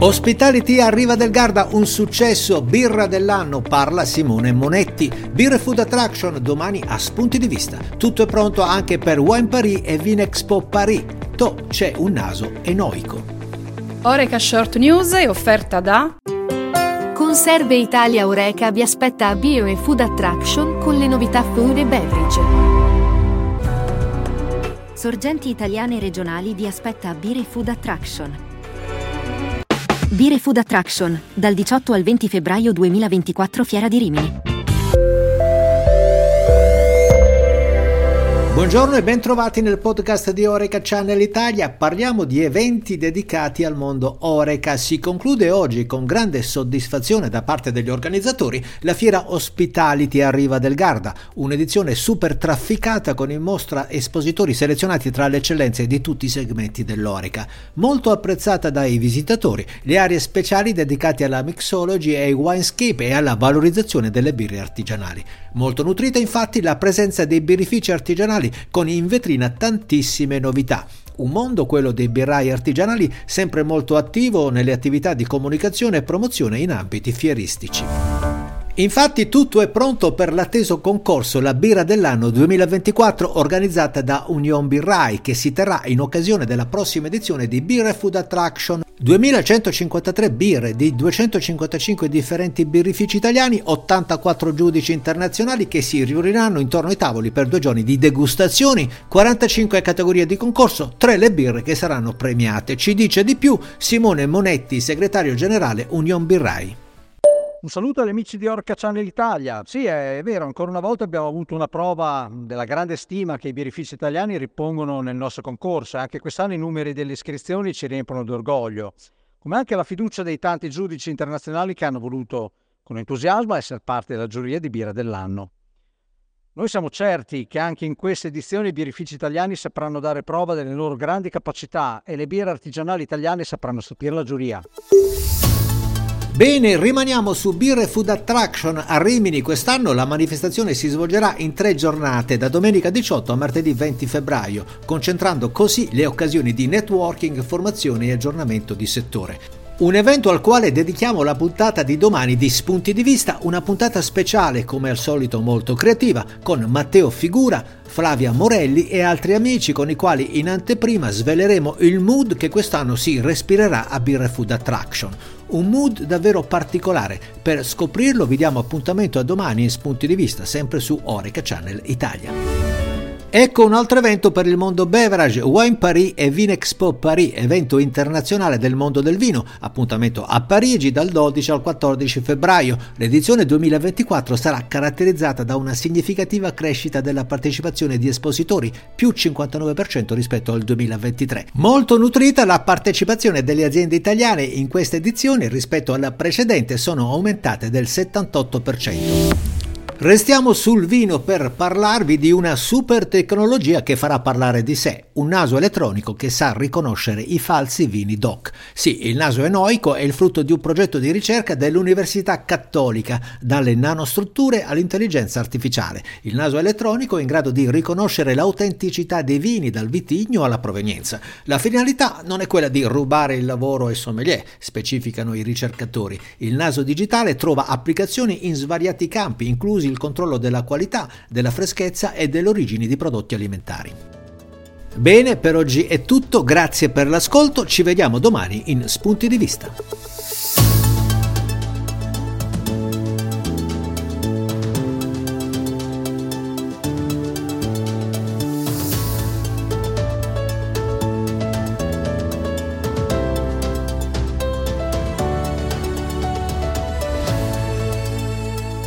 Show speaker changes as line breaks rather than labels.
Ospitality a Riva del Garda, un successo, birra dell'anno, parla Simone Monetti. Beer e Food Attraction domani a spunti di vista. Tutto è pronto anche per Wine Paris e Vinexpo Paris. To, c'è un naso enoico.
Oreca Short News è offerta da
Conserve Italia Oreca vi aspetta a Bio e Food Attraction con le novità food e beverage. Sorgenti italiane regionali vi aspetta a Bire Food Attraction. Bire Food Attraction, dal 18 al 20 febbraio 2024 Fiera di Rimini.
Buongiorno e ben trovati nel podcast di Oreca Channel Italia. Parliamo di eventi dedicati al mondo Oreca. Si conclude oggi con grande soddisfazione da parte degli organizzatori la fiera Hospitality a Riva del Garda, un'edizione super trafficata con in mostra espositori selezionati tra le eccellenze di tutti i segmenti dell'Oreca. Molto apprezzata dai visitatori, le aree speciali dedicate alla mixology e ai winescape e alla valorizzazione delle birre artigianali. Molto nutrita infatti la presenza dei birrifici artigianali con in vetrina tantissime novità. Un mondo, quello dei birrai artigianali, sempre molto attivo nelle attività di comunicazione e promozione in ambiti fieristici. Infatti tutto è pronto per l'atteso concorso La Birra dell'anno 2024 organizzata da Union Birrai che si terrà in occasione della prossima edizione di Beer Food Attraction 2153 birre di 255 differenti birrifici italiani, 84 giudici internazionali che si riuniranno intorno ai tavoli per due giorni di degustazioni, 45 categorie di concorso, 3 le birre che saranno premiate. Ci dice di più Simone Monetti, segretario generale Union Birrai.
Un saluto agli amici di Orca Channel Italia. Sì, è, vero, ancora una volta abbiamo avuto una prova della grande stima che i birrifici italiani ripongono nel nostro concorso. Anche quest'anno i numeri delle iscrizioni ci riempiono d'orgoglio, come anche la fiducia dei tanti giudici internazionali che hanno voluto con entusiasmo essere parte della giuria di birra dell'anno. Noi siamo certi che anche in questa edizione i birrifici italiani sapranno dare prova delle loro grandi capacità e le birre artigianali italiane sapranno stupire la giuria.
Bene, rimaniamo su Beer Food Attraction a Rimini. Quest'anno la manifestazione si svolgerà in tre giornate, da domenica 18 a martedì 20 febbraio, concentrando così le occasioni di networking, formazione e aggiornamento di settore. Un evento al quale dedichiamo la puntata di domani di Spunti di Vista, una puntata speciale come al solito molto creativa, con Matteo Figura, Flavia Morelli e altri amici con i quali in anteprima sveleremo il mood che quest'anno si respirerà a Beer Food Attraction un mood davvero particolare. Per scoprirlo vi diamo appuntamento a domani in spunti di vista, sempre su Oreca Channel Italia. Ecco un altro evento per il mondo beverage, Wine Paris e Vinexpo Paris, evento internazionale del mondo del vino, appuntamento a Parigi dal 12 al 14 febbraio. L'edizione 2024 sarà caratterizzata da una significativa crescita della partecipazione di espositori, più 59% rispetto al 2023. Molto nutrita la partecipazione delle aziende italiane in questa edizione rispetto alla precedente sono aumentate del 78%. Restiamo sul vino per parlarvi di una super tecnologia che farà parlare di sé, un naso elettronico che sa riconoscere i falsi vini DOC. Sì, il naso enoico è il frutto di un progetto di ricerca dell'Università Cattolica, dalle nanostrutture all'intelligenza artificiale. Il naso elettronico è in grado di riconoscere l'autenticità dei vini dal vitigno alla provenienza. La finalità non è quella di rubare il lavoro ai sommelier, specificano i ricercatori. Il naso digitale trova applicazioni in svariati campi, inclusi il controllo della qualità, della freschezza e delle origini di prodotti alimentari. Bene, per oggi è tutto, grazie per l'ascolto, ci vediamo domani in Spunti di Vista.